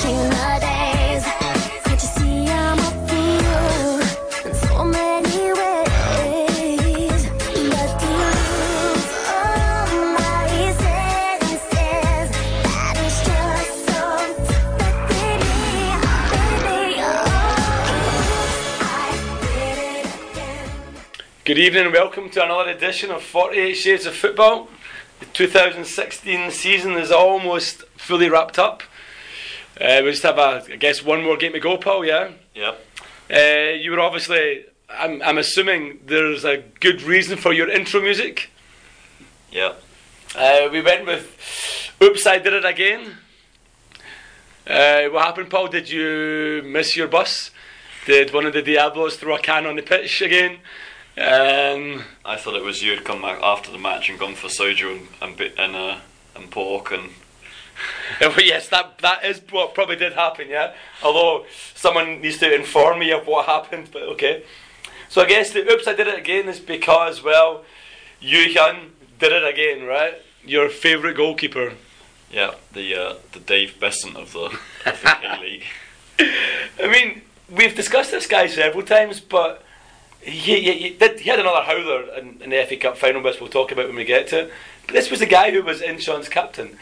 Good evening and welcome to another edition of 48 Shades of Football. The 2016 season is almost fully wrapped up. Uh, we just have, a, I guess, one more game to go, Paul, yeah? Yep. Uh, you were obviously, I'm, I'm assuming there's a good reason for your intro music. Yep. Uh, we went with Oops, I Did It Again. Uh, what happened, Paul? Did you miss your bus? Did one of the Diablos throw a can on the pitch again? Um, I thought it was you had come back after the match and gone for soju and and, and, uh, and pork and well, yes, that that is what probably did happen, yeah. Although someone needs to inform me of what happened, but okay. So I guess the oops, I did it again is because well, Yu Hyun did it again, right? Your favourite goalkeeper. yeah, the uh, the Dave Beasant of the, of the K League. I mean, we've discussed this guy several times, but he, he, he, did, he had another howler in, in the FA Cup final, which we'll talk about when we get to it. But this was the guy who was Incheon's captain.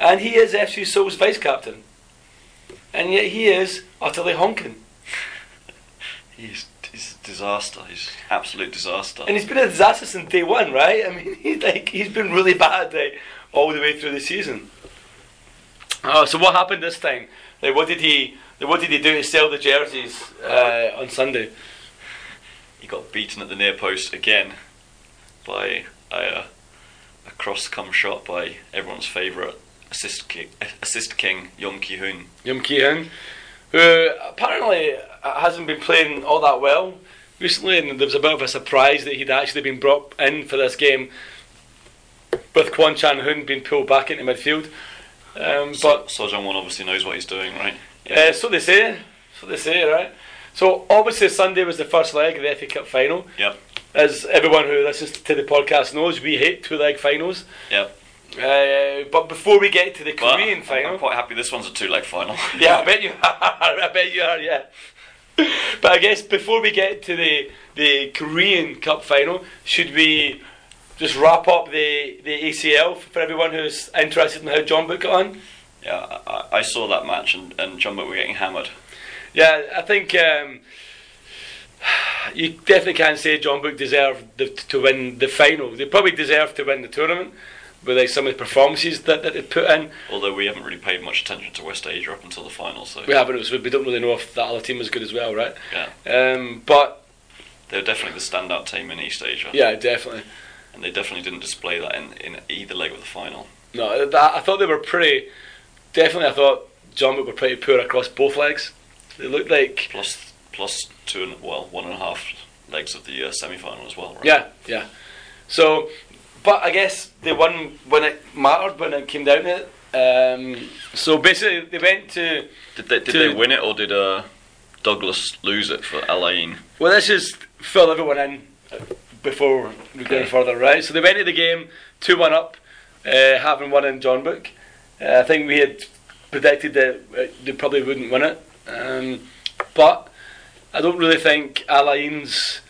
And he is FC Seoul's vice captain. And yet he is utterly honking. He's he's a disaster. He's absolute disaster. And he's been a disaster since day one, right? I mean, he, like, he's been really bad like, all the way through the season. Oh, so what happened this time? Like, what did he? What did he do to sell the jerseys uh, on Sunday? He got beaten at the near post again by a, a cross come shot by everyone's favourite assist king, assist king Yeom Ki-hun. Yum Ki Hyun, who apparently hasn't been playing all that well recently, and there was a bit of a surprise that he'd actually been brought in for this game with Kwon Chang-hoon being pulled back into midfield. Um, but But Seo Jung-won obviously knows what he's doing, right? Uh, so they say. So they say, right? So obviously Sunday was the first leg of the FA Cup final. Yep. As everyone who listens to the podcast knows, we hate two leg finals. Yep. Uh, but before we get to the But Korean I'm- final, I'm quite happy this one's a two leg final. yeah, I bet you are. I bet you are. Yeah. But I guess before we get to the the Korean Cup final, should we just wrap up the the ACL for everyone who's interested in how Jeonbuk got on? Yeah, I, I saw that match and, and Jeonbuk were getting hammered. Yeah, I think um, you definitely can't say Jeonbuk deserved the, to win the final. They probably deserved to win the tournament with like some of the performances that, that they put in. Although we haven't really paid much attention to West Asia up until the final, so We haven't, we don't really know if that other team was good as well, right? yeah, Um, but they're definitely the standout team in East Asia, yeah, definitely. and they definitely didn't display that in, in either leg of the final. No, that, I thought they were pretty. Definitely, I thought John were pretty poor across both legs. They looked like Plus, plus two and well, one and a half legs of the uh, semi-final as well, right? yeah, yeah. So, but I guess they won when it mattered when it came down to it. Um, so basically, they went to. Did they did To- they win it or did uh, Douglas lose it for Al Ain? Well, let's just fill everyone in uh, before we go any further, right? So they went to the game two one up, uh, having won in Jeonbuk. Uh, I think we had predicted that uh, they probably wouldn't win it, um, but I don't really think Al Ain's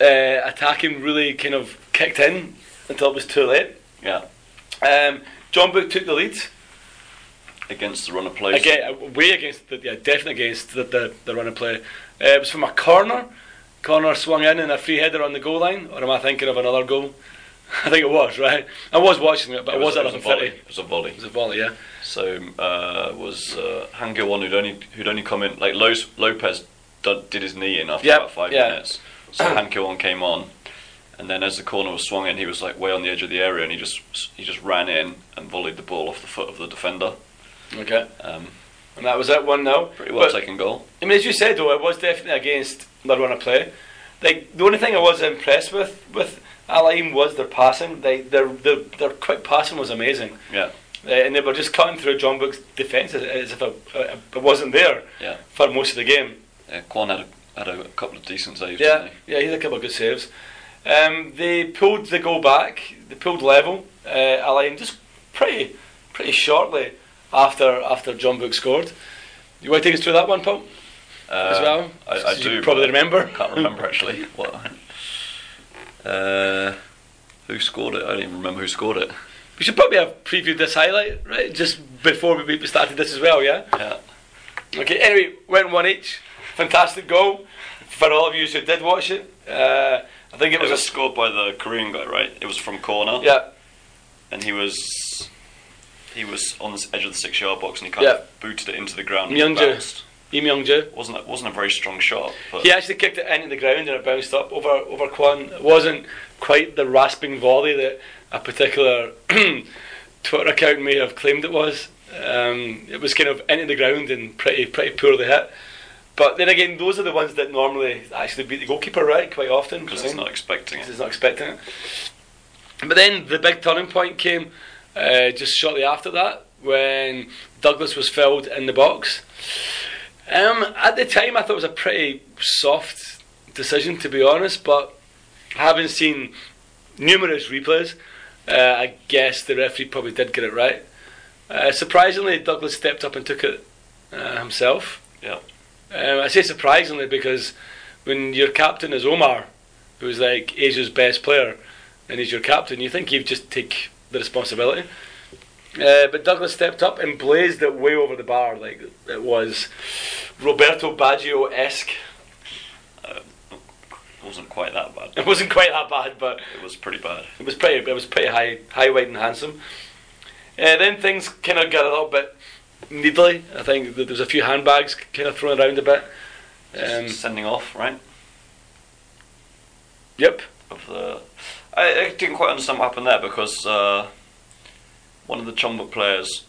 uh, attacking really kind of kicked in until it was too late. Yeah, Um, Jeonbuk took the lead against the run of plays. again, uh, way against the, yeah, definitely against the, the, the run and play. Uh, it was from a corner. Corner swung in and a free header on the goal line, or am I thinking of another goal? I think it was right. I was watching it, but it, was, it at was a 11:30. volley. It was a volley. It was a volley, yeah. So uh, was uh, Han Kyo-won who'd only who'd only come in like Lopez did, his knee in after Yep, about five yeah. minutes. So Han Kyo-won came on, and then as the corner was swung in, he was like way on the edge of the area, and he just he just ran in and volleyed the ball off the foot of the defender. Okay, Um, and that was that One 0 pretty well But, taken goal. I mean, as you said though, it was definitely against the run of play. Like the only thing I was impressed with with Al Ain was their passing. They their their their quick passing was amazing. Yeah, Uh, and they were just cutting through Jeonbuk's defence as, as if it, uh, it wasn't there yeah. for most of the game. yeah Kwon had a, had a couple of decent saves. Yeah, didn't yeah, he had a couple of good saves. Um, they pulled the goal back. They pulled level. Uh, Al Ain just pretty, pretty shortly after after Jeonbuk scored. You want to take us through that one, Paul? as well? I, I You do probably remember. I can't remember actually. what? Uh, who scored it? I don't even remember who scored it. We should probably have previewed this highlight right just before we we started this as well. Yeah. Yeah. Okay. Anyway, went one each. Fantastic goal for all of you who did watch it. Uh, I think it It was, was a scored by the Korean guy, right? It was from corner. yeah. And he was he was on the edge of the six yard box and he kind Yeah. of booted it into the ground. and Myung-jae. Lee wasn't a, wasn't a very strong shot, He actually kicked it into the ground and it bounced up over over Kwan. It wasn't quite the rasping volley that a particular Twitter account may have claimed it was. Um, it was kind of into the ground and pretty pretty poorly hit. But then again, those are the ones that normally actually beat the goalkeeper, right? Quite often because he's not expecting it. he's not expecting it. But then the big turning point came uh, just shortly after that when Douglas was filled in the box. Um, at the time, I thought it was a pretty soft decision, to be honest. But having seen numerous replays, uh, I guess the referee probably did get it right. Uh, surprisingly, Douglas stepped up and took it uh, himself. Yeah. Um, I say surprisingly because when your captain is Omar, who's like Asia's best player, and he's your captain, you think he'd just take the responsibility. Uh, but Douglas stepped up and blazed it way over the bar, like it was Roberto Baggio esque. It wasn't quite that bad. It wasn't quite that bad, but It was pretty bad. it was pretty. It was pretty high, high, wide, and handsome. Uh, then things kind of got a little bit needly. I think there was a few handbags kind of thrown around a bit. Um, Sending off, right? yep. Of the, I, I didn't quite understand what happened there because uh, one of the Chumbuk players,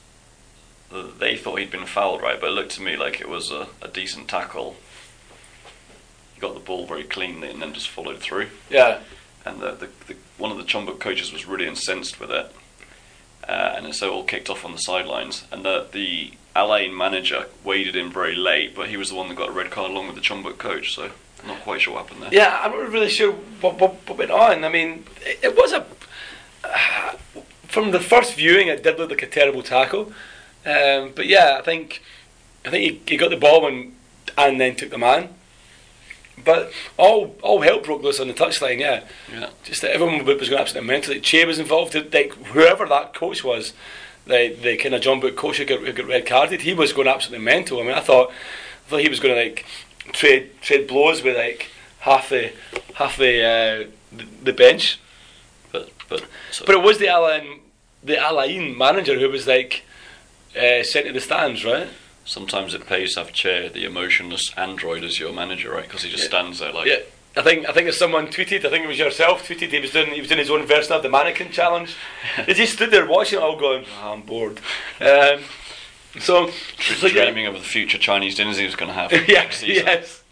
they thought he'd been fouled, right? But it looked to me like it was a, a decent tackle. He got the ball very cleanly and then just followed through. Yeah. and the, the, the one of the Chumbuk coaches was really incensed with it, uh, and so it all kicked off on the sidelines. And the the Al Ain manager waded in very late, but he was the one that got a red card along with the Chumbuk coach. So I'm not quite sure what happened there. Yeah, I'm not really sure what, what, what went on. I mean, it, it was a. Uh, from the first viewing, it did look like a terrible tackle. Um, but yeah, I think I think he, he got the ball and, and then took the man. But all all hell broke loose on the touchline, yeah. Yeah. Just that everyone was going absolutely mental. Like, Che was involved, like whoever that coach was, the the kind of Jeonbuk coach who got, who got red carded, he was going absolutely mental. I mean, I thought I thought he was going to like trade trade blows with like half the half the uh, the, the bench. But but so, But it was the Al Ain the Al Ain manager who was like uh, sent to the stands, right? Sometimes it pays to have Chair, the emotionless android, as your manager, right? Because he just Yeah. stands there like. Yeah. I think I think if someone tweeted, I think it was yourself tweeted. He was doing he was doing his own version of the mannequin challenge. he just stood there watching it all, going, "Ah, "I'm bored." Um, so, so yeah. Dreaming of the future Chinese dinners he was going to have. yeah, yes.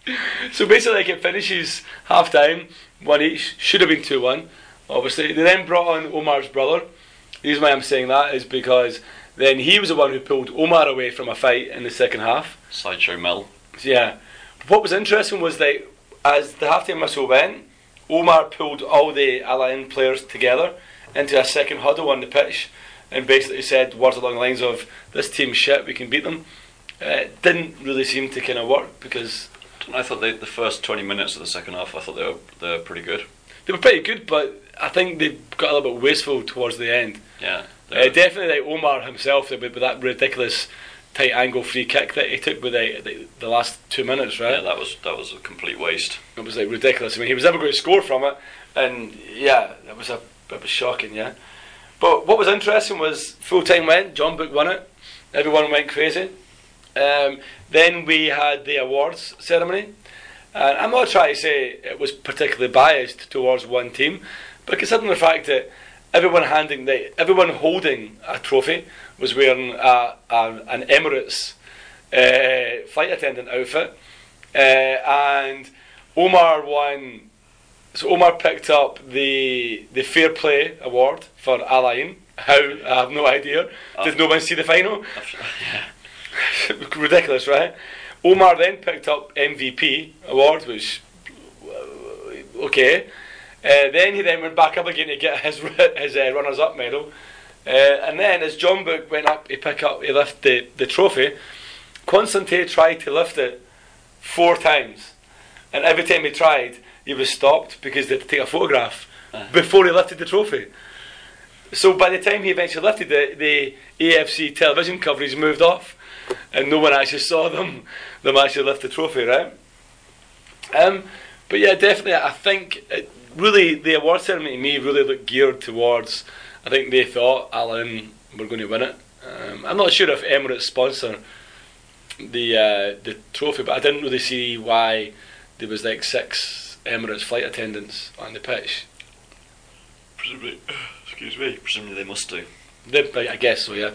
So basically, like it finishes half time, one each. Should have been two one. Obviously, they then brought on Omar's brother. The reason why I'm saying that is because then he was the one who pulled Omar away from a fight in the second half. Sideshow Mel. Yeah. What was interesting was that as the half-time whistle went, Omar pulled all the Al Ain players together into a second huddle on the pitch and basically said words along the lines of "This team's shit, we can beat them." Uh, it didn't really seem to kind of work because I thought they, the first 20 minutes of the second half, I thought they were they were pretty good. they were pretty good, but I think they got a little bit wasteful towards the end. Yeah. Uh, definitely, like Omar himself with, with that ridiculous tight angle free kick that he took with the, the, the last two minutes, right? yeah, that was that was a complete waste. It was like ridiculous. I mean, he was never going to score from it, and yeah, it was a it was shocking. Yeah, but what was interesting was full time went. Jeonbuk won it. Everyone went crazy. Um, then we had the awards ceremony, and I'm not trying to say it was particularly biased towards one team, but considering the fact that everyone handing the everyone holding a trophy was wearing a, a, an Emirates uh, flight attendant outfit, uh, and Omar won. So Omar picked up the the Fair Play Award for Al Ain. How I have no idea. Did no one see the final? Ridiculous, right? Omar then picked up MVP award, which okay. Uh, then he then went back up again to get his his uh, runners up medal, Uh, and then as Jeonbuk went up, he pick up, he lift the, the trophy. Constante tried to lift it four times, and every time he tried, he was stopped because they had to take a photograph Uh. before he lifted the trophy. So by the time he eventually lifted it, the AFC television coverage moved off, and no one actually saw them them actually lift the trophy, right? Um, but yeah, definitely, I think it, really the award ceremony to me really looked geared towards. I think they thought Al Ain were going to win it. Um, I'm not sure if Emirates sponsor the uh, the trophy, but I didn't really see why there was like six Emirates flight attendants on the pitch. Presumably, excuse me. Presumably they must do. They, I guess so, yeah.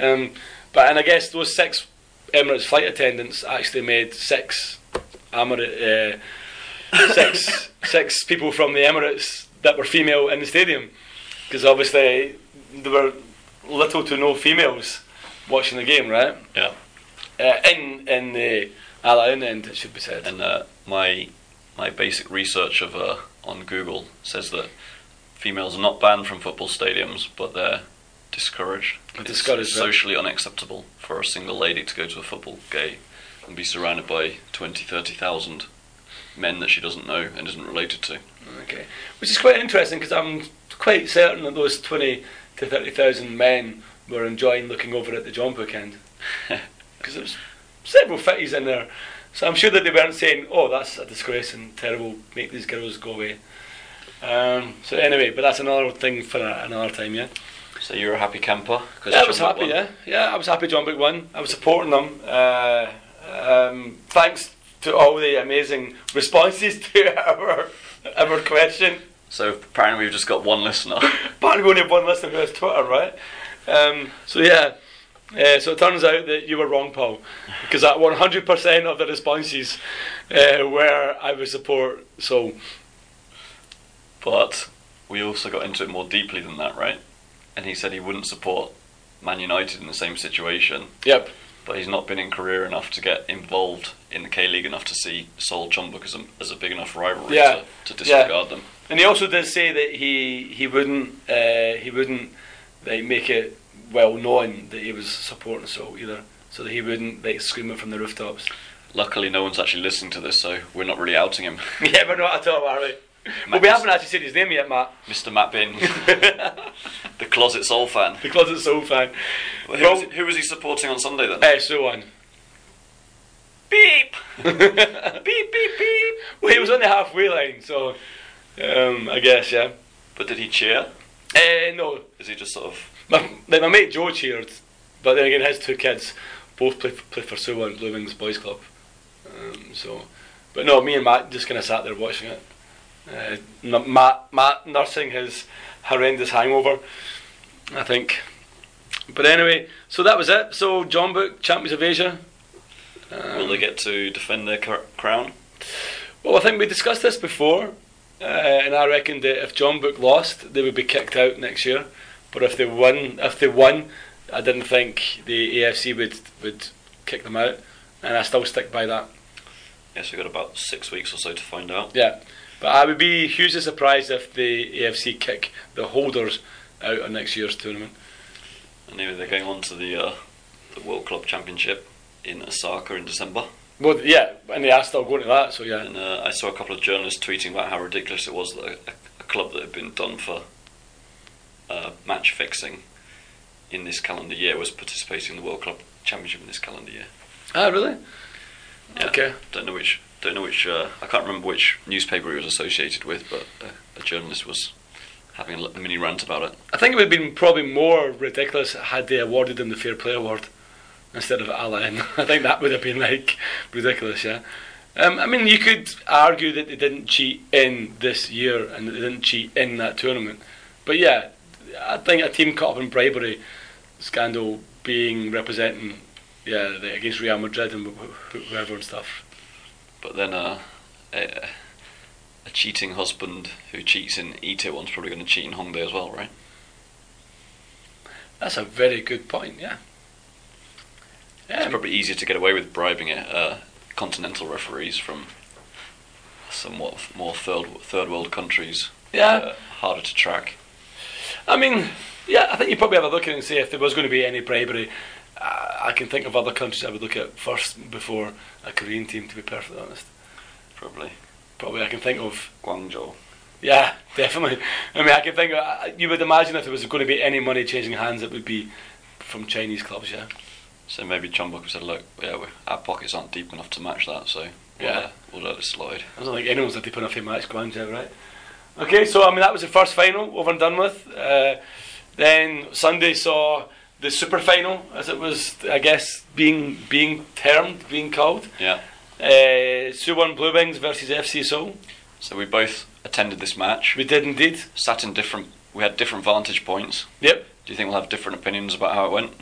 Um, but and I guess those six Emirates flight attendants actually made six Emirates, uh, six six people from the Emirates that were female in the stadium, because obviously there were little to no females watching the game, right? Yeah. Uh, in in the Al Ain end, it should be said. And uh, my my basic research of uh, on Google says that females are not banned from football stadiums, but they're discouraged. It's discouraged, right. socially unacceptable for a single lady to go to a football game and be surrounded by 20, 30,000 men that she doesn't know and isn't related to. Okay, which is quite interesting because I'm quite certain that those twenty to thirty thousand men were enjoying looking over at the Jeonbuk end because there was several fitties in there. So I'm sure that they weren't saying, "Oh, that's a disgrace and terrible. Make these girls go away." Um, so anyway, but that's another thing for another time. Yeah. So you're a happy camper? 'cause Yeah, I was happy. Yeah, yeah, I was happy. Jeonbuk won. I was supporting them. Uh, um, thanks to all the amazing responses to our our question. So apparently we've just got one listener. Apparently, we only have one listener who has Twitter, right? Um, so yeah. Uh, so it turns out that you were wrong, Paul, because that 100% of the responses uh, were I would support. So But we also got into it more deeply than that, right? And he said he wouldn't support Man United in the same situation, yep, but he's not been in career enough to get involved in the K League enough to see Seoul Chumbuk as a, as a big enough rivalry Yeah, to, to disregard them. and he also did say that he he wouldn't uh, he wouldn't like make it well known that he was supporting Seoul either, so that he wouldn't like scream it from the rooftops. Luckily, no one's actually listening to this, so we're not really outing him. yeah, we're not at all, are we? Well, we haven't actually said his name yet, Matt. Mr. Matt Bin, the closet Seoul fan. The it's so fan. Who, was he, who was he supporting on Sunday then? Uh, so on. Beep! beep beep beep. Well, he was on the halfway line, so um, I guess yeah. But did he cheer? Uh, no, Is he just sort of. my, like my mate Joe cheered, but then again his two kids both play play for Suwon Blue Wings Boys Club. Um, so, but no, me and Matt just kind of sat there watching it. Uh, Matt Matt nursing his horrendous hangover, I think. But anyway, so that was it. So Jeonbuk, Champions of Asia. Um, Will they get to defend their cr- crown? Well, I think we discussed this before, uh, and I reckon that if Jeonbuk lost, they would be kicked out next year. But if they won, if they won, I didn't think the AFC would would kick them out, and I still stick by that. Yes, we've got about six weeks or so to find out. Yeah, but I would be hugely surprised if the AFC kick the holders out of next year's tournament. And maybe they're going on to the uh, the World Club Championship in Osaka in December. Well, yeah, and they are still going to that, so yeah. And uh, I saw a couple of journalists tweeting about how ridiculous it was that a, a club that had been done for uh, match fixing in this calendar year was participating in the World Club Championship in this calendar year. Ah, really? Yeah. Okay. Don't know which. Don't know which. Uh, I can't remember which newspaper he was associated with, but uh, a journalist was having a mini rant about it. I think it would have been probably more ridiculous had they awarded him the Fair Play Award instead of Al Ain. I think that would have been like ridiculous, yeah. Um, I mean, you could argue that they didn't cheat in this year and that they didn't cheat in that tournament, but yeah, I think a team caught up in bribery scandal being representing, yeah, against Real Madrid and wh- wh- whoever and stuff. But then uh, a, a cheating husband who cheats in Itaewon's probably going to cheat in Hongdae as well, right? That's a very good point, yeah. Yeah. It's probably easier to get away with bribing it, uh, continental referees from somewhat more third third world countries. Yeah. uh, harder to track. I mean, yeah, I think you probably have a look at it and see if there was going to be any bribery. I can think of other countries I would look at first before a Korean team. To be perfectly honest, Probably probably I can think of Guangzhou. Yeah, definitely. I mean, I can think. Of, you would imagine if there was going to be any money changing hands, it would be from Chinese clubs. Yeah. So maybe Chumbuk said, look, yeah, we, our pockets aren't deep enough to match that, so we'll, Yeah. uh, we'll let it slide. I don't think anyone's deep enough to match Guangzhou, right? Okay, so I mean that was the first final over and done with. Uh, then Sunday saw the super final, as it was, I guess, being being termed, being called. Yeah. Uh, Suwon Blue Wings versus FC Seoul. So we both attended this match. We did indeed. Sat in different. We had different vantage points. Yep. Do you think we'll have different opinions about how it went?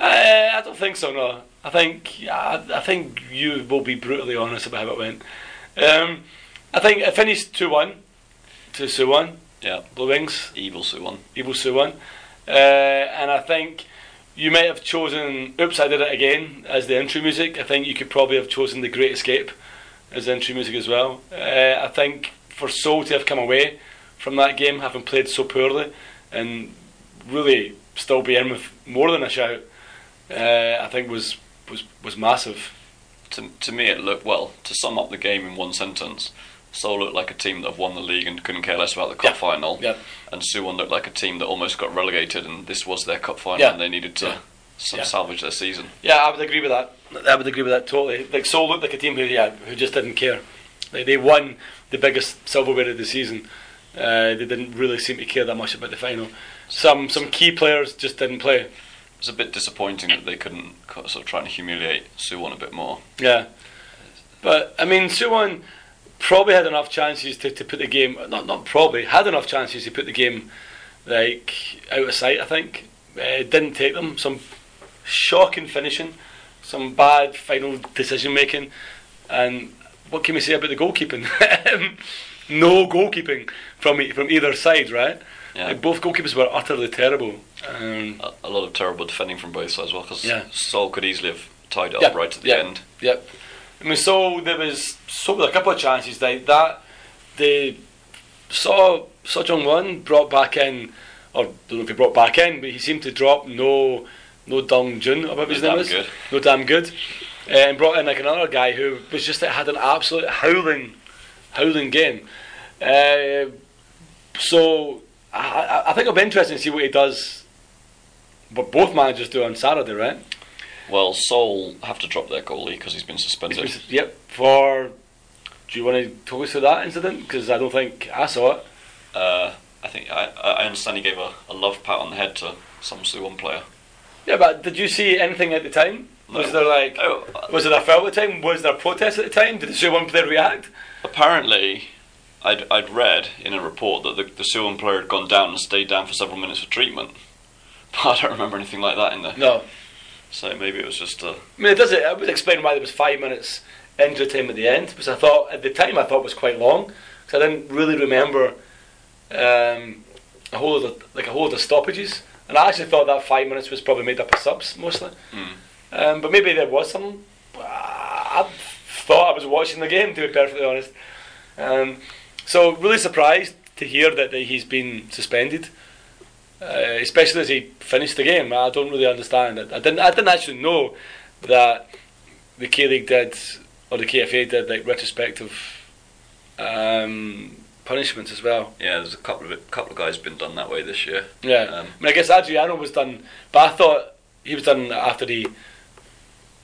Uh, I don't think so. No, I think I, I think you will be brutally honest about how it went. Um, I think it finished two one to Suwon Yeah. Blue Wings. Evil Suwon. Evil Suwon, uh, and I think you might have chosen "Oops, I Did It Again" as the intro music. I think you could probably have chosen "The Great Escape" as the intro music as well. Uh, I think for Seoul to have come away from that game having played so poorly and really still be in with more than a shout, uh, I think was was was massive. To, to me, it looked well. To sum up the game in one sentence, Seoul looked like a team that have won the league and couldn't care less about the cup Yeah. final. Yeah. And Suwon looked like a team that almost got relegated, and this was their cup final, Yeah. and they needed to salvage their season. Yeah, I would agree with that. I would agree with that totally. Like Seoul looked like a team who, yeah, who just didn't care. Like they won the biggest silverware of the season. Uh, they didn't really seem to care that much about the final. Some some key players just didn't play. It was a bit disappointing that they couldn't sort of try and humiliate Suwon a bit more. Yeah, but I mean, Suwon probably had enough chances to, to put the game. Not not probably had enough chances to put the game like out of sight. I think uh, didn't take them. Some shocking finishing, some bad final decision making, and what can we say about the goalkeeping? no goalkeeping from from either side, right? Yeah. Like both goalkeepers were utterly terrible. Um, A, a lot of terrible defending from both sides as well, because Yeah. Seoul could easily have tied it Yeah, up right at the yeah. end. Yep. I mean, so there was so a couple of chances like that. They saw Such One brought back in, or don't know if he brought back in, but he seemed to drop no, no Dong Jun, or whatever his name is, good. no damn good, uh, and brought in like another guy who was just had an absolute howling, howling game. Uh, so I, I- I think it'll be interesting to see what he does. What both managers do on Saturday, right? Well, Seoul have to drop their goalie because he's been suspended. Yep. For do you want to talk us through that incident? Because I don't think I saw it. Uh, I think I, I understand he gave a, a love pat on the head to some Suwon player. Yeah, but did you see anything at the time? Was there like Oh, was there a foul at the time? Was there a protest at the time? Did the see one player react? apparently, I'd, I'd read in a report that the, the Suwon player had gone down and stayed down for several minutes for treatment. But I don't remember anything like that in there. No. So maybe it was just a. I mean, it does it. I was explaining why there was five minutes injury time at the end, because I thought at the time I thought was quite long, because I didn't really remember um, a whole lot of, like a whole lot of stoppages, and I actually thought that five minutes was probably made up of subs mostly. Mm. Um, but maybe there was some. I thought I was watching the game, to be perfectly honest. Um, so really surprised to hear that, that he's been suspended, uh, especially as he finished the game. I don't really understand it. I didn't. I didn't actually know that the K League did or the KFA did like retrospective um, punishments as well. Yeah, there's a couple of couple of guys been done that way this year. Yeah, Um, I mean, I guess Adriano was done, but I thought he was done after he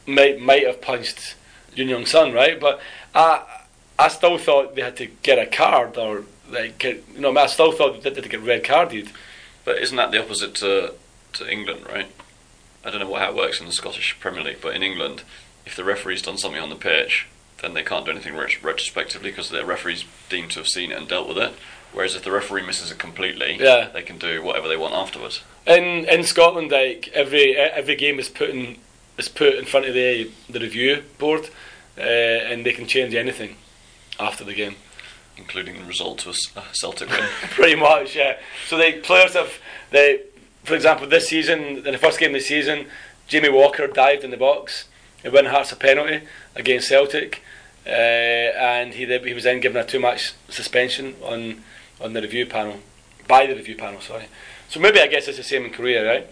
might might have punched Yun Young Sun, right? But I I still thought they had to get a card or like you know, I still thought they had to get red carded. But isn't that the opposite to to England, right? I don't know how it works in the Scottish Premier League, but in England, if the referee's done something on the pitch, then they can't do anything ret- retrospectively because their referee's deemed to have seen it and dealt with it. Whereas if the referee misses it completely, Yeah. they can do whatever they want afterwards. In in Scotland, like every every game is put in is put in front of the the review board, uh, and they can change anything after the game. Including the result to a a Celtic win. Pretty much, yeah. So the players have they, for example, this season in the first game of the season, Jamie Walker dived in the box. It won Hearts a penalty against Celtic, uh, and he he was then given a two match suspension on on the review panel. by the review panel. Sorry. So maybe I guess it's the same in Korea, right?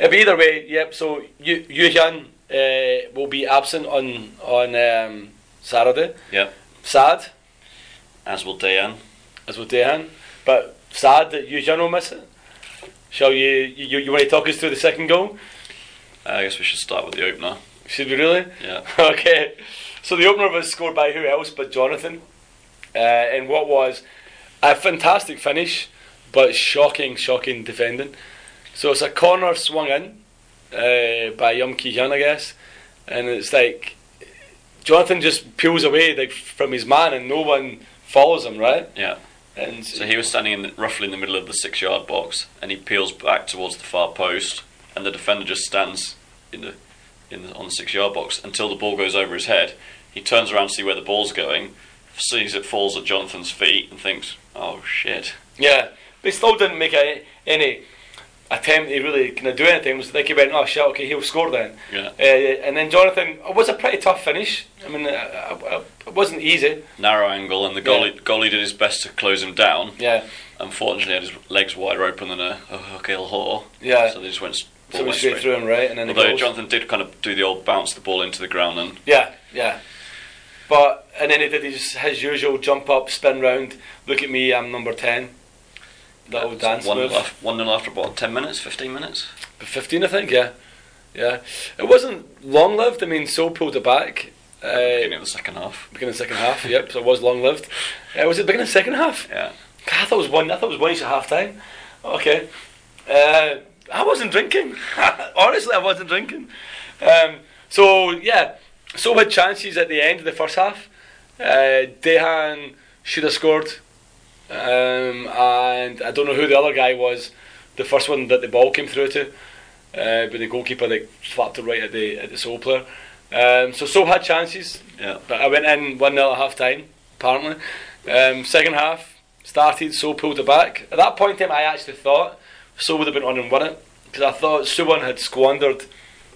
Uh, but either way, yep. So Yu Yu Hyun uh, will be absent on on um, Saturday. Yeah. Sad, As will Dejan. as with Dejan, but sad that Hyun will miss it. Shall you you, you want to talk us through the second goal? Uh, I guess we should start with the opener. Should we really? Yeah. okay. So the opener was scored by who else but Jonathan, uh, in what was a fantastic finish, but shocking, shocking defending. So it's a corner swung in uh, by Yeom Ki-hun, I guess, and it's like Jonathan just peels away like from his man, and no one follows him, right? Yeah. And So he was standing in the, roughly in the middle of the six-yard box, and he peels back towards the far post, and the defender just stands in the in the, on the six-yard box until the ball goes over his head. He turns around to see where the ball's going, sees it falls at Jonathan's feet, and thinks, "Oh shit." Yeah, but he still didn't make any attempt to really kind of do anything. It was like he went, oh shit, okay, he'll score then. Yeah. Uh, and then Jonathan, it was a pretty tough finish. I mean, uh, uh, uh, it wasn't easy. Narrow angle, and the goalie goalie did his best to close him down. Yeah, Unfortunately, had his legs wider open than a, hook ill whore. Yeah. So they just went. so it went was straight through him, right? And then Although goals. Jonathan did kind of do the old bounce the ball into the ground and Yeah, yeah. But and then he did his, his usual jump up, spin round. Look at me, I'm number ten. That old dance one move. after, one nil after about ten minutes, fifteen minutes. 15, I think. Yeah, yeah. It wasn't long lived. I mean, so pulled it back. Uh, beginning of the second half. beginning of the second half. Yep, so it was long lived. Uh, was it beginning of the second half? Yeah. I thought it was one. I thought it was one each at half time. Okay. Uh, I wasn't drinking. Honestly, I wasn't drinking. Um, so yeah, so had chances at the end of the first half. Uh, Dejan should have scored, um, and I don't know who the other guy was. The first one that the ball came through to, uh, but the goalkeeper like flapped it right at the at the Seoul player. Um, so so had chances. Yeah. But I went in 1 0 at half time, apparently. Um, second half started, so pulled it back. At that point in time, I actually thought So would have been on and won it. Because I thought Suwon had squandered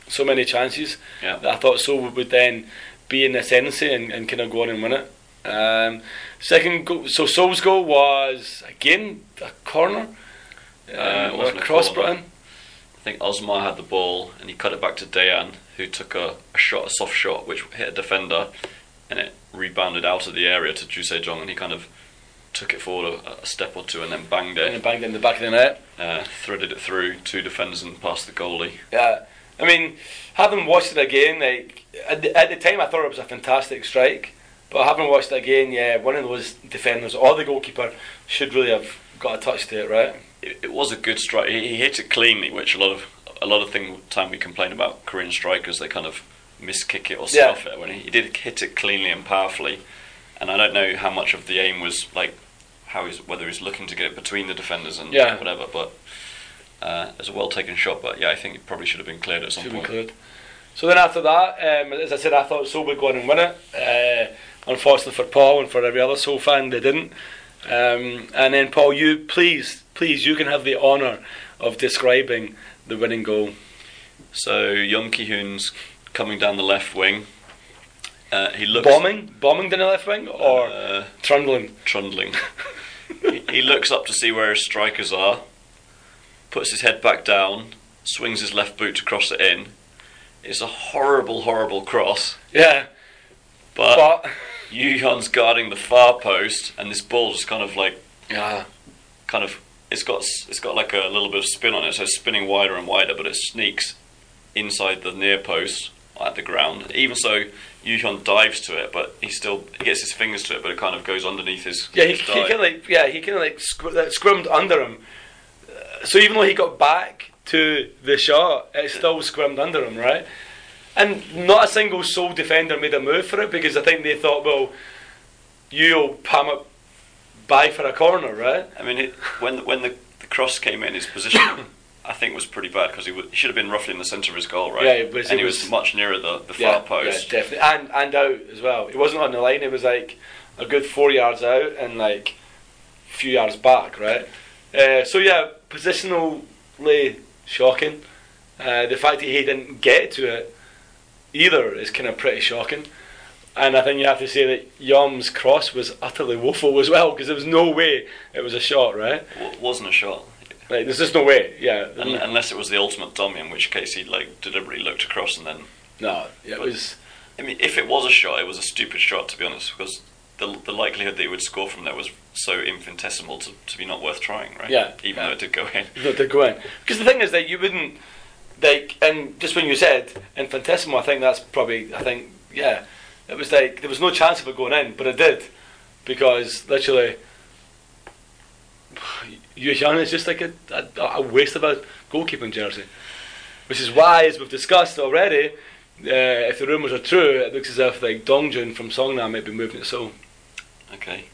so many chances Yeah. that I thought So would then be in the ascendancy and, and kind of go on and win it. Um, second goal, so Seoul's goal was again a corner, Uh, um, or a cross corner. button. I think Osmar had the ball and he cut it back to Dejan, who took a, a shot, a soft shot, which hit a defender, and it rebounded out of the area to Ju Jong, and he kind of took it forward a, a step or two and then banged it. And banged it in the back of the net. uh, threaded it through two defenders and past the goalie. Yeah, I mean, having watched it again, like at the, at the time, I thought it was a fantastic strike. But having watched it again, yeah, one of those defenders or the goalkeeper should really have got a touch to it, right? It, it was a good strike. He, he hit it cleanly, which a lot of a lot of thing time we complain about Korean strikers, they kind of miss kick it or Yeah. stuff it. When he, he did hit it cleanly and powerfully, and I don't know how much of the aim was like how he's whether he's looking to get it between the defenders and Yeah. whatever. But uh, it's a well taken shot. But yeah, I think it probably should have been cleared at some Should point. cleared. So then after that, um, as I said, I thought Seoul would go on and win it. Uh, unfortunately for Paul and for every other Seoul fan, they didn't. Um, and then Paul, you please, please, you can have the honour of describing the winning goal. So Yeom Ki-hun's coming down the left wing. Uh, he looks Bombing, bombing down the left wing, or uh, trundling. trundling. he, he looks up to see where his strikers are, puts his head back down, swings his left boot to cross it in. It's a horrible, horrible cross, Yeah, but, but Yu Hyun's guarding the far post, and this ball just kind of like, yeah, kind of, it's got it's got like a little bit of spin on it, so it's spinning wider and wider, but it sneaks inside the near post at the ground. Even so, Yu Hyun dives to it, but he still he gets his fingers to it, but it kind of goes underneath his. yeah, he, his he dive. kind of like yeah, he kind of like squ- uh, squirmed under him. So even though he got back to the shot, it still squirmed under him, right? And not a single Seoul defender made a move for it because I think they thought, well, you'll palm it by for a corner, right? I mean, it, when when the, the cross came in, his position I think was pretty bad because he, w- he should have been roughly in the centre of his goal, right? Yeah, was- and he was, was- much nearer the, the far post. yeah, definitely, and and out as well. It wasn't on the line; it was like a good four yards out and like a few yards back, right? Uh, so yeah, positionally shocking. Uh, the fact that he didn't get to it either is kind of pretty shocking. And I think you have to say that Yeom's cross was utterly woeful as well because there was no way it was a shot, right? W- wasn't a shot. Like, there's just no way. Yeah. Un- unless it was the ultimate dummy, in which case he like deliberately looked across and then. no, it was. I mean, if it was a shot, it was a stupid shot to be honest, because the the likelihood that he would score from there was so infinitesimal to, to be not worth trying, right? Yeah, Even yeah. though it did go in. that they're going. Because the thing is that you wouldn't like, and just when you said infinitesimal, I think that's probably. I think yeah, it was like there was no chance of it going in, but it did because literally. Yuan is just like a, a, a waste of a goalkeeping jersey, which is why, as we've discussed already, uh, if the rumours are true, it looks as if like Dongjun from Songnam might be moving to Seoul. Okay.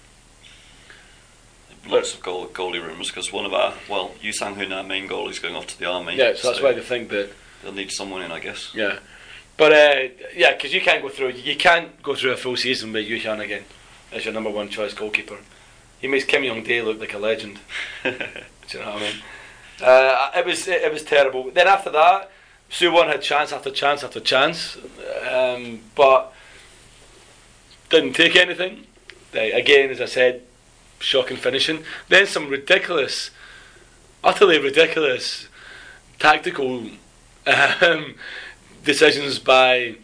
Lots of goal, goalie rumours because one of our well, Yu Sang Hun, our main goalie, is going off to the army. Yeah, so that's why they think that they'll need someone in, I guess. Yeah, but uh, yeah, because you can't go through you can't go through a full season with Yu Hyun again as your number one choice goalkeeper. He makes Kim Young Dae look like a legend. Do you know what I mean? Uh, it was it, it was terrible. Then after that, Suwon had chance after chance after chance, um, but didn't take anything. They, again, as I said, shocking finishing. Then some ridiculous, utterly ridiculous tactical um, decisions by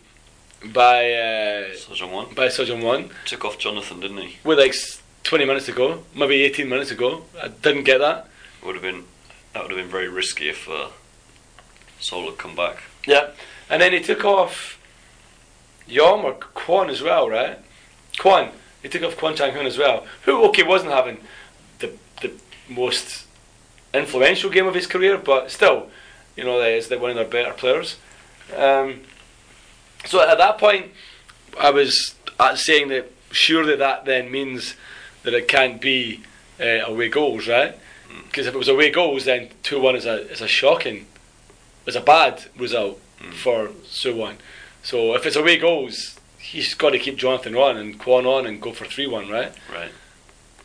by uh, Seo Jung-won. by Seo Jung-won. took off Jonathan, didn't he? with like 20 minutes to go, maybe 18 minutes to go. I didn't get that. Would have been that would have been very risky if uh, Seoul had come back. Yeah. And then he took off Yeom or Kwon as well, right? Kwon. He took off Kwon Chang-hoon as well. Who, okay, wasn't having the, the most influential game of his career, but still, you know, is one of their better players. Um, so at that point, I was saying that surely that then means that it can't be uh, away goals, right? Because if it was away goals, then 2 1 is a, is a shocking is a bad result for Suwon. So if it's away goals, he's got to keep Jonathan on and Kwon on and go for 3 1, right? Right.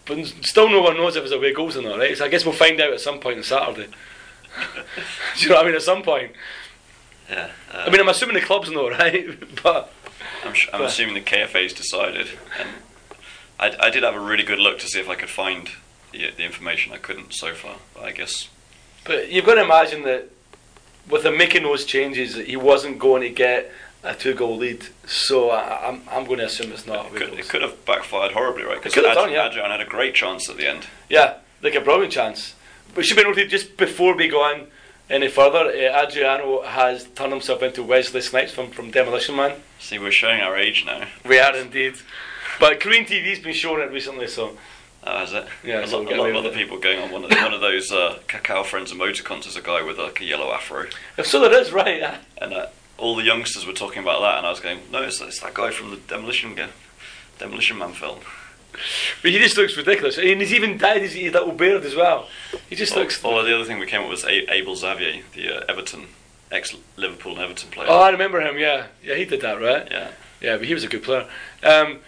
But still, no one knows if it's away goals or not, right? So I guess we'll find out at some point on Saturday. Do you know what I mean? At some point. Yeah. Uh, I mean, I'm assuming the clubs know, right? but I'm, sh- I'm but- assuming the KFA's decided, and I, I did have a really good look to see if I could find the, the information. I couldn't so far, but I guess but you've got to imagine that with him making those changes, he wasn't going to get a two goal lead. So I, I'm, I'm going to assume it's not it could, it could have backfired horribly, right? Because have done, yeah. Adrian had a great chance at the end. Yeah, like a brilliant chance. But should be noted just before we go on any further, uh, Adriano has turned himself into Wesley Snipes from, from Demolition Man. See, we're showing our age now. We are indeed. But Korean TV's been showing it recently, so Oh, is it? Yeah, a so lot, a lot of other it. people going on one of, one of those uh, Kakao Friends emoticons is a guy with like a yellow afro, if so, there is right. yeah. and uh, all the youngsters were talking about that, and I was going, no, it's, it's that guy from the Demolition Ga- Demolition Man film. But he just looks ridiculous, and he's even dyed his, little beard as well. He just looks. oh, the other thing we came up with was a- Abel Xavier, the uh, Everton, ex Liverpool and Everton player. Oh, I remember him. Yeah, yeah, he did that, right? yeah, Yeah, but he was a good player. Um,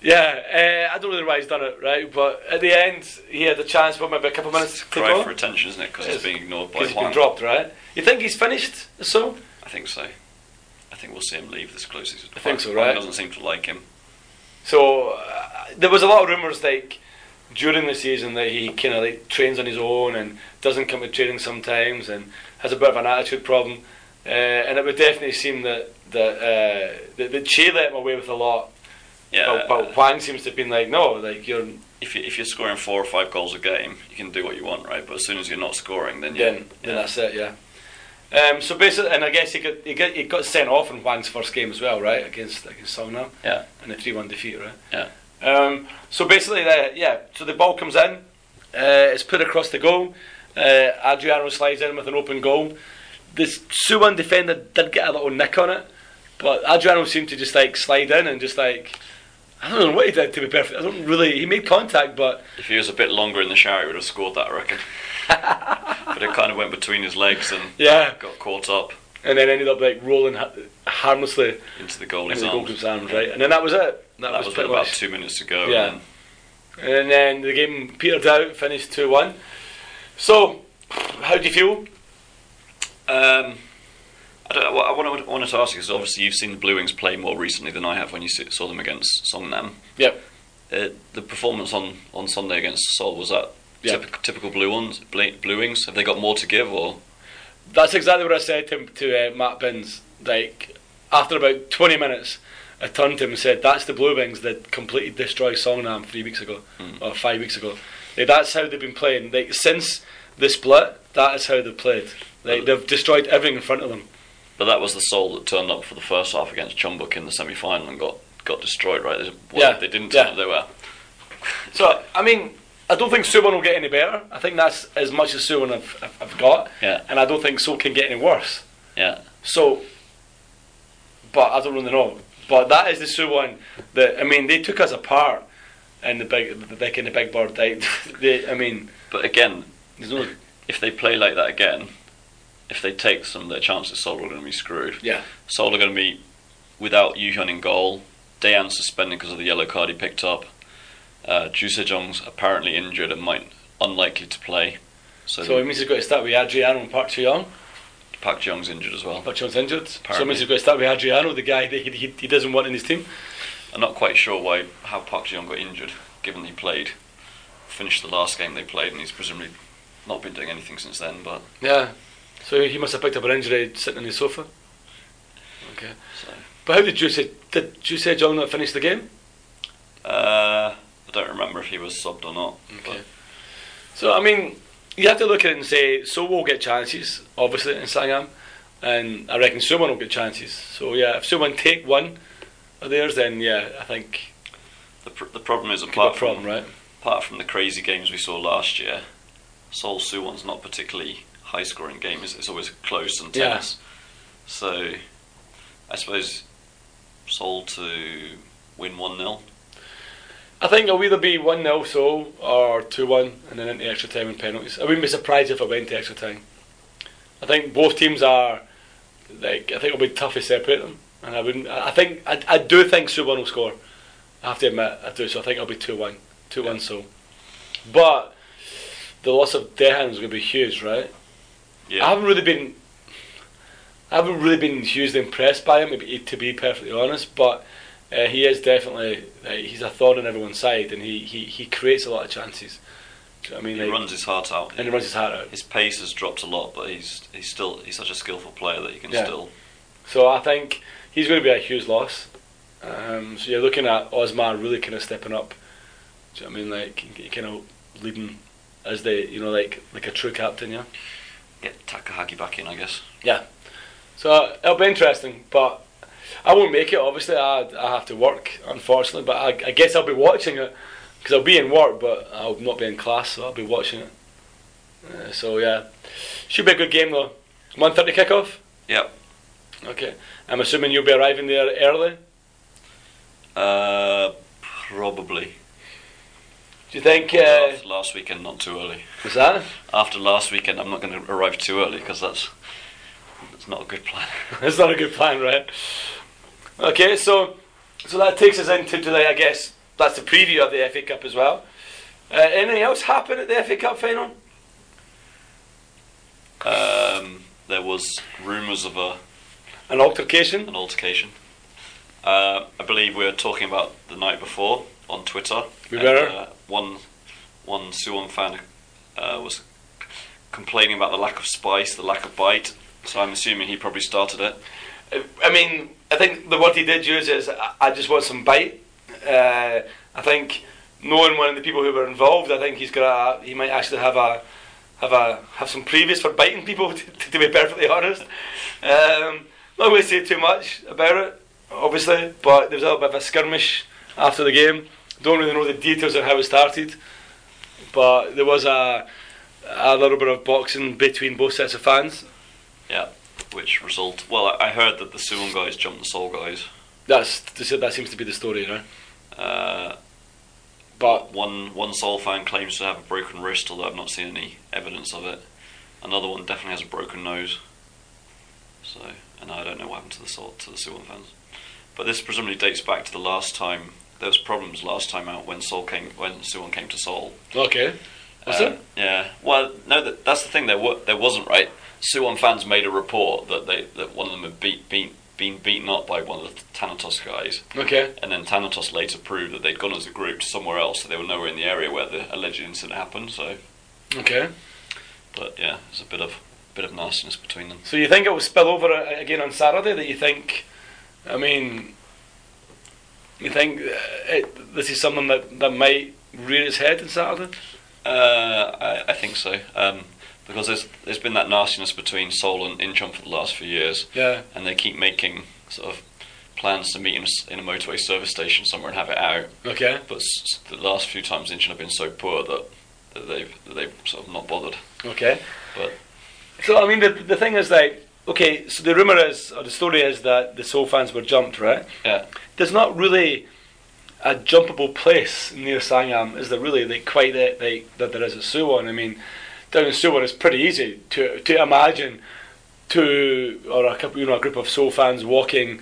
yeah, uh, I don't know why he's done it, right? But at the end, he had the chance for maybe a couple of minutes to cry for attention, isn't it? Because he's being ignored by Because he's been dropped, right? You think he's finished? Or so I think so. I think we'll see him leave this close. I think so, right? doesn't seem to like him. So uh, there was a lot of rumours like during the season that he kind of like trains on his own and doesn't come to training sometimes and has a bit of an attitude problem. Uh, and it would definitely seem that that uh, that, that Che let him away with a lot. Yeah, But, but Hwang seems to have been like, no, like you're if, you, if you're scoring four or five goals a game, you can do what you want, right? But as soon as you're not scoring, then you then, then that's it, yeah. Um, so basically, and I guess he got he got he got sent off in Hwang's first game as well, right? Against against Songnam. Yeah. In a three one defeat, right? Yeah. Um, so basically, uh, yeah. So the ball comes in, uh, it's put across the goal. Uh, Adriano slides in with an open goal. This Suwon defender did get a little nick on it, but Adriano seemed to just like slide in and just like I don't know what he did to be perfect. I don't really. He made contact, but If he was a bit longer in the shower, he would have scored that, I reckon. but it kind of went between his legs and yeah. got caught up And then ended up like rolling ha- harmlessly into the into goalie's the arms. goalkeeper's arms, right? And then that was it. That, That, was, was, about much. two minutes to go. Yeah. And And then the game petered out, finished two one. So, how do you feel? um, I, don't, I wanted, wanted to ask you because obviously you've seen the Blue Wings play more recently than I have when you saw them against Songnam. Yep. Uh, the performance on, on Sunday against Seoul was that Yeah. typical, typical Blue ones, Blue, Blue Wings? Have they got more to give or? That's exactly what I said to, to uh, Matt Binns. Like, after about 20 minutes, I turned to him and said, That's the Blue Wings that completely destroyed Songnam three weeks ago, Mm. or five weeks ago. Like, that's how they've been playing. Like, since the split, that is how they've played. Like, they've destroyed everything in front of them. But that was the Seoul that turned up for the first half against Chumbuk in the semi final and got, got destroyed, right? Well, Yeah, they didn't turn yeah. up, they were. So, I mean, I don't think Suwon will get any better. I think that's as much as Suwon I've, have, have got. Yeah. And I don't think Seoul can get any worse. Yeah. So, but I don't really know. But that is the Suwon that I mean they took us apart in the big, the big in the big bird. They, they, I mean, But again, no, if they play like that again, if they take some of their chances, Seoul are going to be screwed. yeah, Seoul are going to be without Yu Hyun in goal. Dejan suspended because of the yellow card he picked up. Uh, Ju Sejong's apparently injured and might unlikely to play. So, so it means he's got to start with Adriano and Park Chu-young. Park Jeong's injured as well. Park Chu-young's injured, so it means he's got to start with Adriano, the guy that he, he, he doesn't want in his team. I'm not quite sure why how Park Jeong got injured, given he played, finished the last game they played, and he's presumably not been doing anything since then. But Yeah, so he must have picked up an injury sitting on his sofa. Okay, so but how did you say did you say John not finish the game? uh, don't remember if he was subbed or not. Okay. So I mean, you have to look at it and say, so we'll get chances, obviously in Sangam, and I reckon Suwon will get chances. So yeah, if Suwon take one of theirs, then yeah, I think the, pr- the problem is could be a apart problem, from right? apart from the crazy games we saw last year, Seoul Suwon's not particularly high scoring game. It's, it's always close and tense. Yeah. So I suppose Seoul to win one 0 I think it'll either be one 0 so or two one, and then into extra time and penalties. I wouldn't be surprised if it went to extra time. I think both teams are like I think it'll be tough to separate them, and I wouldn't. I think I, I do think Suwon will score. I have to admit I do. So I think it'll be two one, two one. So, but the loss of Dejan is going to be huge, right? Yeah. I haven't really been. I haven't really been hugely impressed by him, to be perfectly honest. But uh, he is definitely uh, he's a thorn in everyone's side, and he, he, he creates a lot of chances. Do you know what I mean, he Like, runs his heart out. and he runs his heart out. His pace has dropped a lot, but he's he's still he's such a skillful player that he can Yeah. still. So I think he's going to be a huge loss. Um, so you're looking at Osmar really kind of stepping up. Do you know what I mean? Like you kind of leading as the you know like like a true captain, yeah. Get Takahagi back in, I guess. Yeah. So it'll be interesting, but I won't make it. Obviously, I I have to work, unfortunately. But I, I guess I'll be watching it because I'll be in work, but I'll not be in class, so I'll be watching it. Uh, so yeah, should be a good game though. One thirty kickoff. Yep. Okay, I'm assuming you'll be arriving there early. Uh, probably. Do you think? Uh, After last weekend, not too early. is that? After last weekend, I'm not going to arrive too early because that's that's not a good plan. it's not a good plan, right? Okay, so so that takes us into today. I guess that's the preview of the FA Cup as well. Uh, anything else happen at the FA Cup final? Um, there was rumours of a An altercation. an altercation. Uh, I believe we were talking about the night before on Twitter. We and, were. Uh, one one Suwon fan uh, was complaining about the lack of spice, the lack of bite. So I'm assuming he probably started it. I mean, I think the word he did use is, "I- "I just want some bite." Uh, I think knowing one of the people who were involved, I think he's gonna he might actually have a have a have some previous for biting people. To, to be perfectly honest, um, not going to say too much about it, obviously, but there was a little bit of a skirmish after the game. Don't really know the details of how it started, but there was a a little bit of boxing between both sets of fans. Yeah. Which result? Well, I heard that the Suwon guys jumped the Seoul guys. That's that seems to be the story, right? Uh, But one one Seoul fan claims to have a broken wrist, although I've not seen any evidence of it. Another one definitely has a broken nose. So, and I don't know what happened to the Seoul, to the Suwon fans. But this presumably dates back to the last time there was problems last time out when Seoul came when Suwon came to Seoul. okay, was Uh, it? Yeah. Well, no, that, that's the thing. There wa- there wasn't right. Suwon fans made a report that they that one of them had beat, beat, been beaten up by one of the Thanatos guys, Okay. and then Thanatos later proved that they'd gone as a group to somewhere else, so they were nowhere in the area where the alleged incident happened. So, Okay. but yeah, there's a bit of bit of nastiness between them. So you think it will spill over uh, again on Saturday? That you think? I mean, you think uh, it, this is something that, that might rear its head on Saturday? Uh, I, I think so. Um, because there's there's been that nastiness between Seoul and Incheon for the last few years, Yeah. and they keep making sort of plans to meet in a, in a motorway service station somewhere and have it out. Okay. But s- the last few times Incheon have been so poor that, that they've that they've sort of not bothered. Okay. But So I mean, the the thing is like, okay, so the rumor is, or the story is that the Seoul fans were jumped, right? yeah, There's not really a jumpable place near Sangam, is there really? Like quite that like, that there is at Suwon. I mean, down in Suwon, it's pretty easy to to imagine two or a couple, you know, a group of Seoul fans walking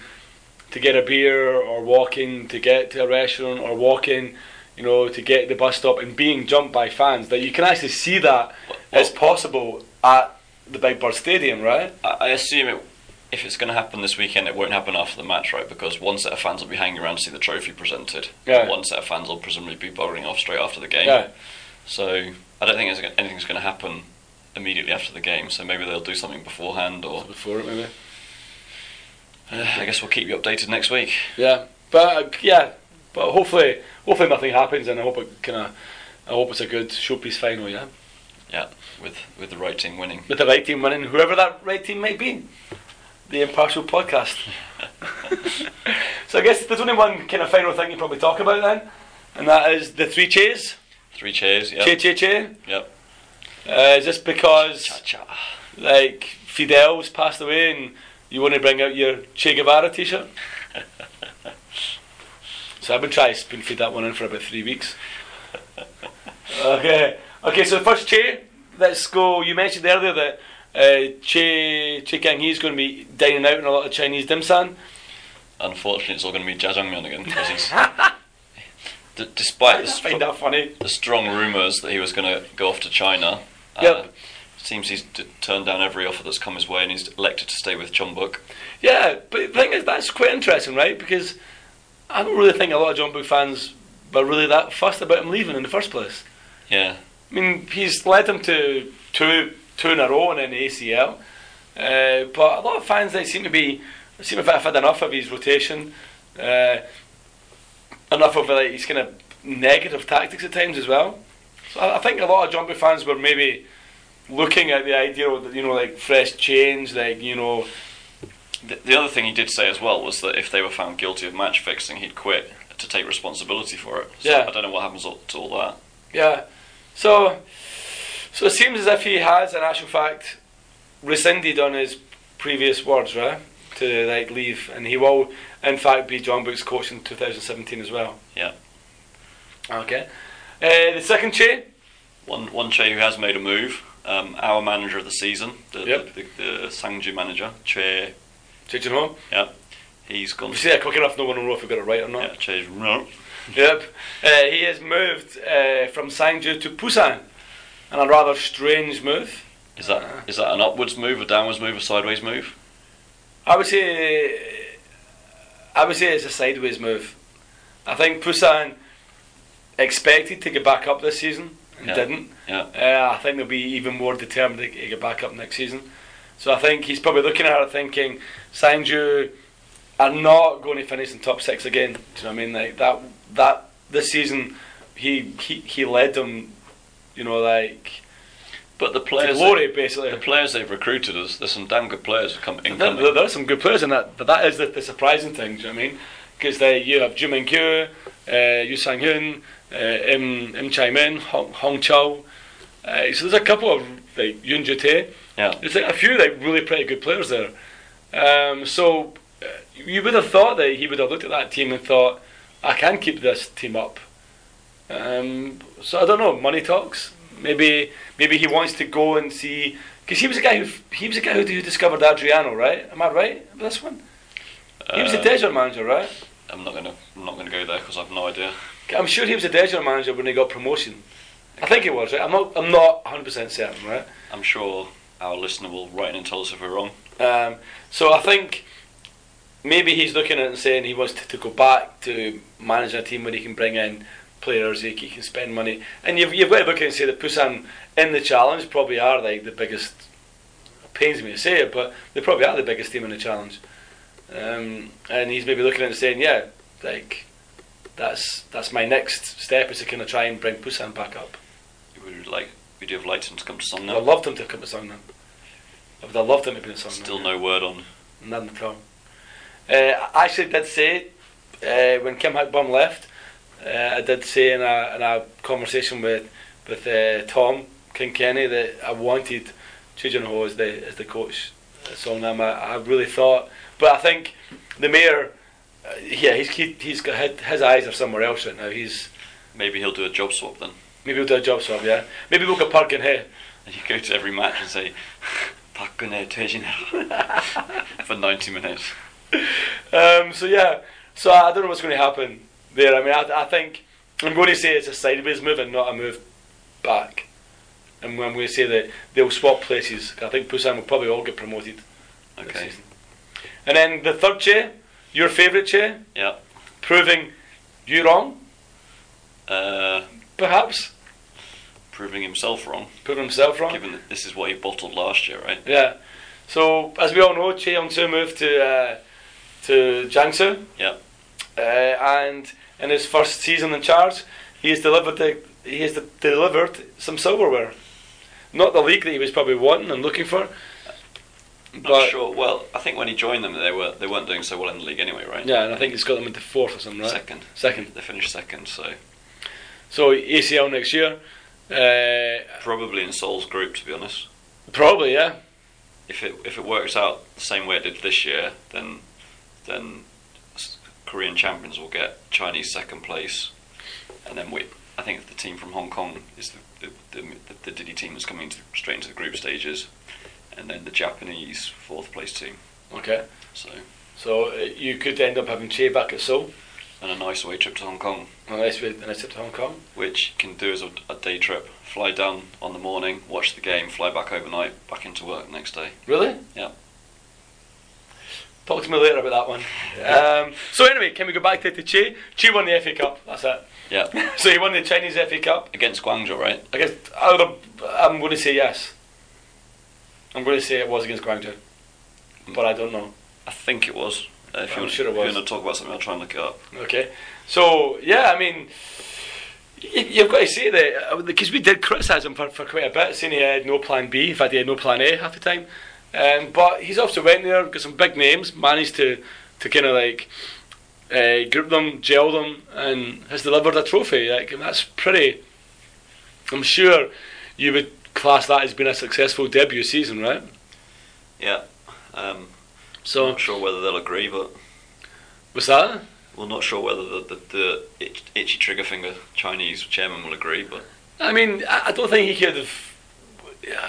to get a beer or walking to get to a restaurant or walking, you know, to get the bus stop and being jumped by fans. That you can actually see that Well- it's possible at the Big Bird Stadium, right? I, I assume it. If it's going to happen this weekend, it won't happen after the match, right? Because one set of fans will be hanging around to see the trophy presented. Yeah. One set of fans will presumably be buggering off straight after the game. Yeah. So I don't think anything's going to happen immediately after the game. So maybe they'll do something beforehand, or Before it, maybe. uh, I guess we'll keep you updated next week. Yeah, but uh, yeah, but hopefully, hopefully nothing happens, and I hope it kind of, I hope it's a good showpiece final. Yeah, Yeah, with with the right team winning. with the right team winning, whoever that right team might be. The impartial podcast. so I guess there's only one kind of final thing you probably talk about then, and that is the three cheers. Three cheers. Yeah. Che che che. Yep. Uh, just because Cha cha. like Fidel's passed away and you want to bring out your Che Guevara t-shirt. So I've been trying to spoon feed that one in for about three weeks. Okay, okay. So the first Che, let's go. You mentioned earlier that uh, Che Choi Kang-hee is going to be dining out in a lot of Chinese dim sum. Unfortunately, it's all going to be Jajangmyeon again because he's. D- despite the, str- that funny. the strong rumours that he was going to go off to China, uh, Yep. seems he's d- turned down every offer that's come his way, and he's elected to stay with Jeonbuk. Yeah, but the thing is, that's quite interesting, right? Because I don't really think a lot of Book fans were really that fussed about him leaving in the first place. Yeah, I mean, he's led them to two two in a row in the ACL. Uh, but a lot of fans they seem to be seem to have had enough of his rotation, uh, enough of like his kind of negative tactics at times as well. So I, I think a lot of Jumpy fans were maybe looking at the idea of you know like fresh change, like you know The, the other thing he did say as well was that if they were found guilty of match fixing, he'd quit to take responsibility for it. So Yeah. I don't know what happens to all that. Yeah. So, so it seems as if he has, in actual fact, rescinded on his previous words, right? To like leave, and he will, in fact, be Jeonbuk's coach in 2017 as well. Yeah. Okay. Uh, the second chain. One one Che who has made a move, um, our manager of the season, the, Yep. the, the, the Sangju manager, Che, Changing home. yeah, he's gone. You say that quick enough, no one will know if we got it right or not. Yeah, Che's no. Yep. Uh, he has moved uh, from Sangju to Busan, and a rather strange move. Is that is that an upwards move, a downwards move, a sideways move? I would say, I would say it's a sideways move. I think Busan expected to get back up this season and Yeah. didn't. Yeah. Uh, I think they'll be even more determined to get back up next season. So I think he's probably looking at it thinking, Sangju are not going to finish in top six again. Do you know what I mean? Like that, that this season, he he, he led them, you know, like But the players, glory basically. the players they've recruited, there's, there's some damn good players come, There, incoming. there, there are some good players in that, but that is the, the surprising thing. Do you know what I mean? Because you have Min Kyu, uh, Yu Sang Hyun, uh, Im Im Chai Min, Hong, Hong Chao. Uh, so there's a couple of like Yun Ju Tae. Yeah. There's like a few like really pretty good players there. Um, so uh, you would have thought that he would have looked at that team and thought, I can keep this team up. Um, so I don't know. Money talks. Maybe maybe he wants to go and see because he was a guy who he was a guy who, who discovered Adriano, right? Am I right? This one. He was a Uh, Desert manager, right? I'm not gonna I'm not gonna go there because I've no idea. I'm sure he was a Desert manager when he got promotion. I think he was, right? I'm not. I'm not 100 percent certain, right? I'm sure our listener will write in and tell us if we're wrong. Um, so I think maybe he's looking at it and saying he wants to, to go back to managing a team where he can bring in players, he, he can spend money, and you've, you've got to look at and say that Busan in the challenge probably are like the biggest. It pains me to say it, but they probably are the biggest team in the challenge. Um, and he's maybe looking at it and saying, yeah, like that's that's my next step is to kind of try and bring Busan back up. Would you like? Would you have liked him to come to Song I would now? loved him to come to Songnam. I would have loved him to be in Songnam. Still no word on. None at all. Uh, I actually did say uh, when Kim Hak Bum left, uh, I did say in a, in a conversation with with uh, Tom Kilkenny that I wanted Cho Jin-ho as the as the coach at Songnam. I, I really thought, but I think the mayor, uh, yeah, he's he, he's got his, his eyes are somewhere else right now. He's Maybe he'll do a job swap then. maybe we'll do a job swap. Yeah, maybe we'll get Park Geun-hye. And you go to every match and say, "Pakune Tejin" for 90 minutes. Um, so yeah, so I don't know what's going to happen there. I mean, I, I think I'm going to say it's a sideways move and not a move back. And I'm going to say that they'll swap places. I think Busan will probably all get promoted Okay. And then the third chair, your favourite chair. Yeah. proving you wrong, Uh, perhaps, proving himself wrong, proving himself wrong. given that this is what he bottled last year, right? Yeah. So as we all know, Choi Yong-soo moved to uh, to Jiangsu. Yeah. Uh, and in his first season in charge, he has delivered the, he has de- delivered some silverware. Not the league that he was probably wanting and looking for. Not sure. Well, I think when he joined them, they were they weren't doing so well in the league anyway, right? yeah, and I think he's got them into fourth or something, right? second. Second. They finished second, so So ACL next year. Uh, probably in Seoul's group, to be honest. probably, yeah. If it if it works out the same way it did this year, then then Korean champions will get Chinese second place, and then we. I think the team from Hong Kong is the the, the, the Diddy team that's coming to, straight into the group stages, and then the Japanese fourth place team. Okay. So So uh, you could end up having Che back at Seoul, and a nice away trip to Hong Kong, unless we unless trip to Hong Kong. which you can do as a, a day trip. Fly down on the morning, watch the game, fly back overnight, back into work next day. Really? Yeah. Talk to me later about that one. Um, so anyway, can we go back to, to Che? Che won the FA Cup. That's it. Yeah. So he won the Chinese FA Cup. Against Guangzhou, right? I guess I would, I'm going to say yes. I'm going to say it was against Guangzhou, but I don't know. I think it was. Uh, if I'm you sure it if was. want to talk about something, I'll try and look it up. Okay, so yeah, I mean, you, you've got to say that because we did criticise him for, for quite a bit, saying he had no plan B. In fact, he had no plan A half the time. Um, but he's also went there, got some big names, managed to to kind of like uh, group them, gel them, and has delivered a trophy. Like and that's pretty. I'm sure you would class that as being a successful debut season, right? Yeah. Um, So not sure whether they'll agree, but what's that? we're not sure whether the, the, the itch, itchy trigger finger Chinese chairman will agree. But I mean, I I don't think he could have.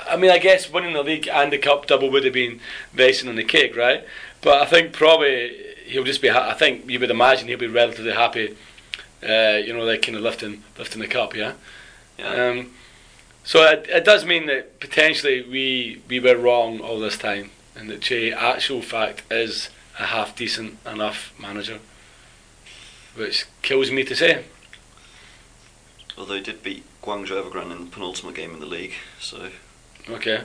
I mean, I guess winning the league and the cup double would have been the icing on the cake, right? But I think probably he'll just be. Ha- I think you would imagine he'll be relatively happy. Uh, you know, like kind of lifting lifting the cup, yeah. yeah, Um, so it, it does mean that potentially we we were wrong all this time, and that Che actual fact is a half decent enough manager, which kills me to say. although he did beat Guangzhou Evergrande in the penultimate game in the league, so Okay.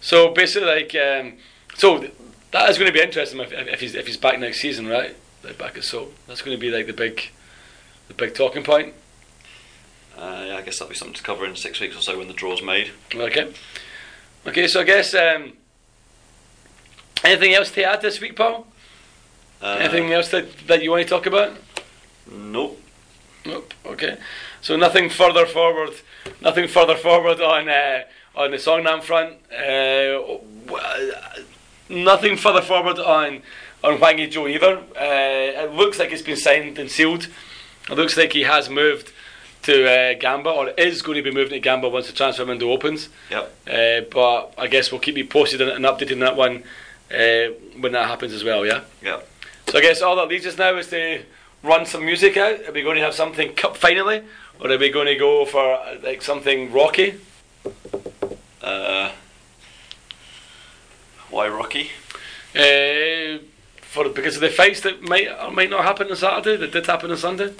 So basically, like, um, so th- that is going to be interesting if, if he's if he's back next season, right? Like back at Seoul. That's going to be like the big, the big talking point. uh, yeah, I guess that'll be something to cover in six weeks or so when the draw's made. Okay. Okay. So I guess um, anything else to add this week, Paul? Uh, anything else that that you want to talk about? Nope. Nope. Okay. So nothing further forward. Nothing further forward on uh, on the Songnam front. Uh, nothing further forward on on Hwang Ui-jo either. Uh, it looks like it's been signed and sealed. It looks like he has moved to uh, Gamba or is going to be moving to Gamba once the transfer window opens. Yep. Uh, but I guess we'll keep you posted and, and updating that one uh, when that happens as well. Yeah. Yep. So I guess all that leaves us now is to run some music out. Are we going to have something cup finally, or are we going to go for like something rocky? Uh, why Rocky? Uh, for because of the fights that might or might not happen on Saturday, that did happen on Sunday.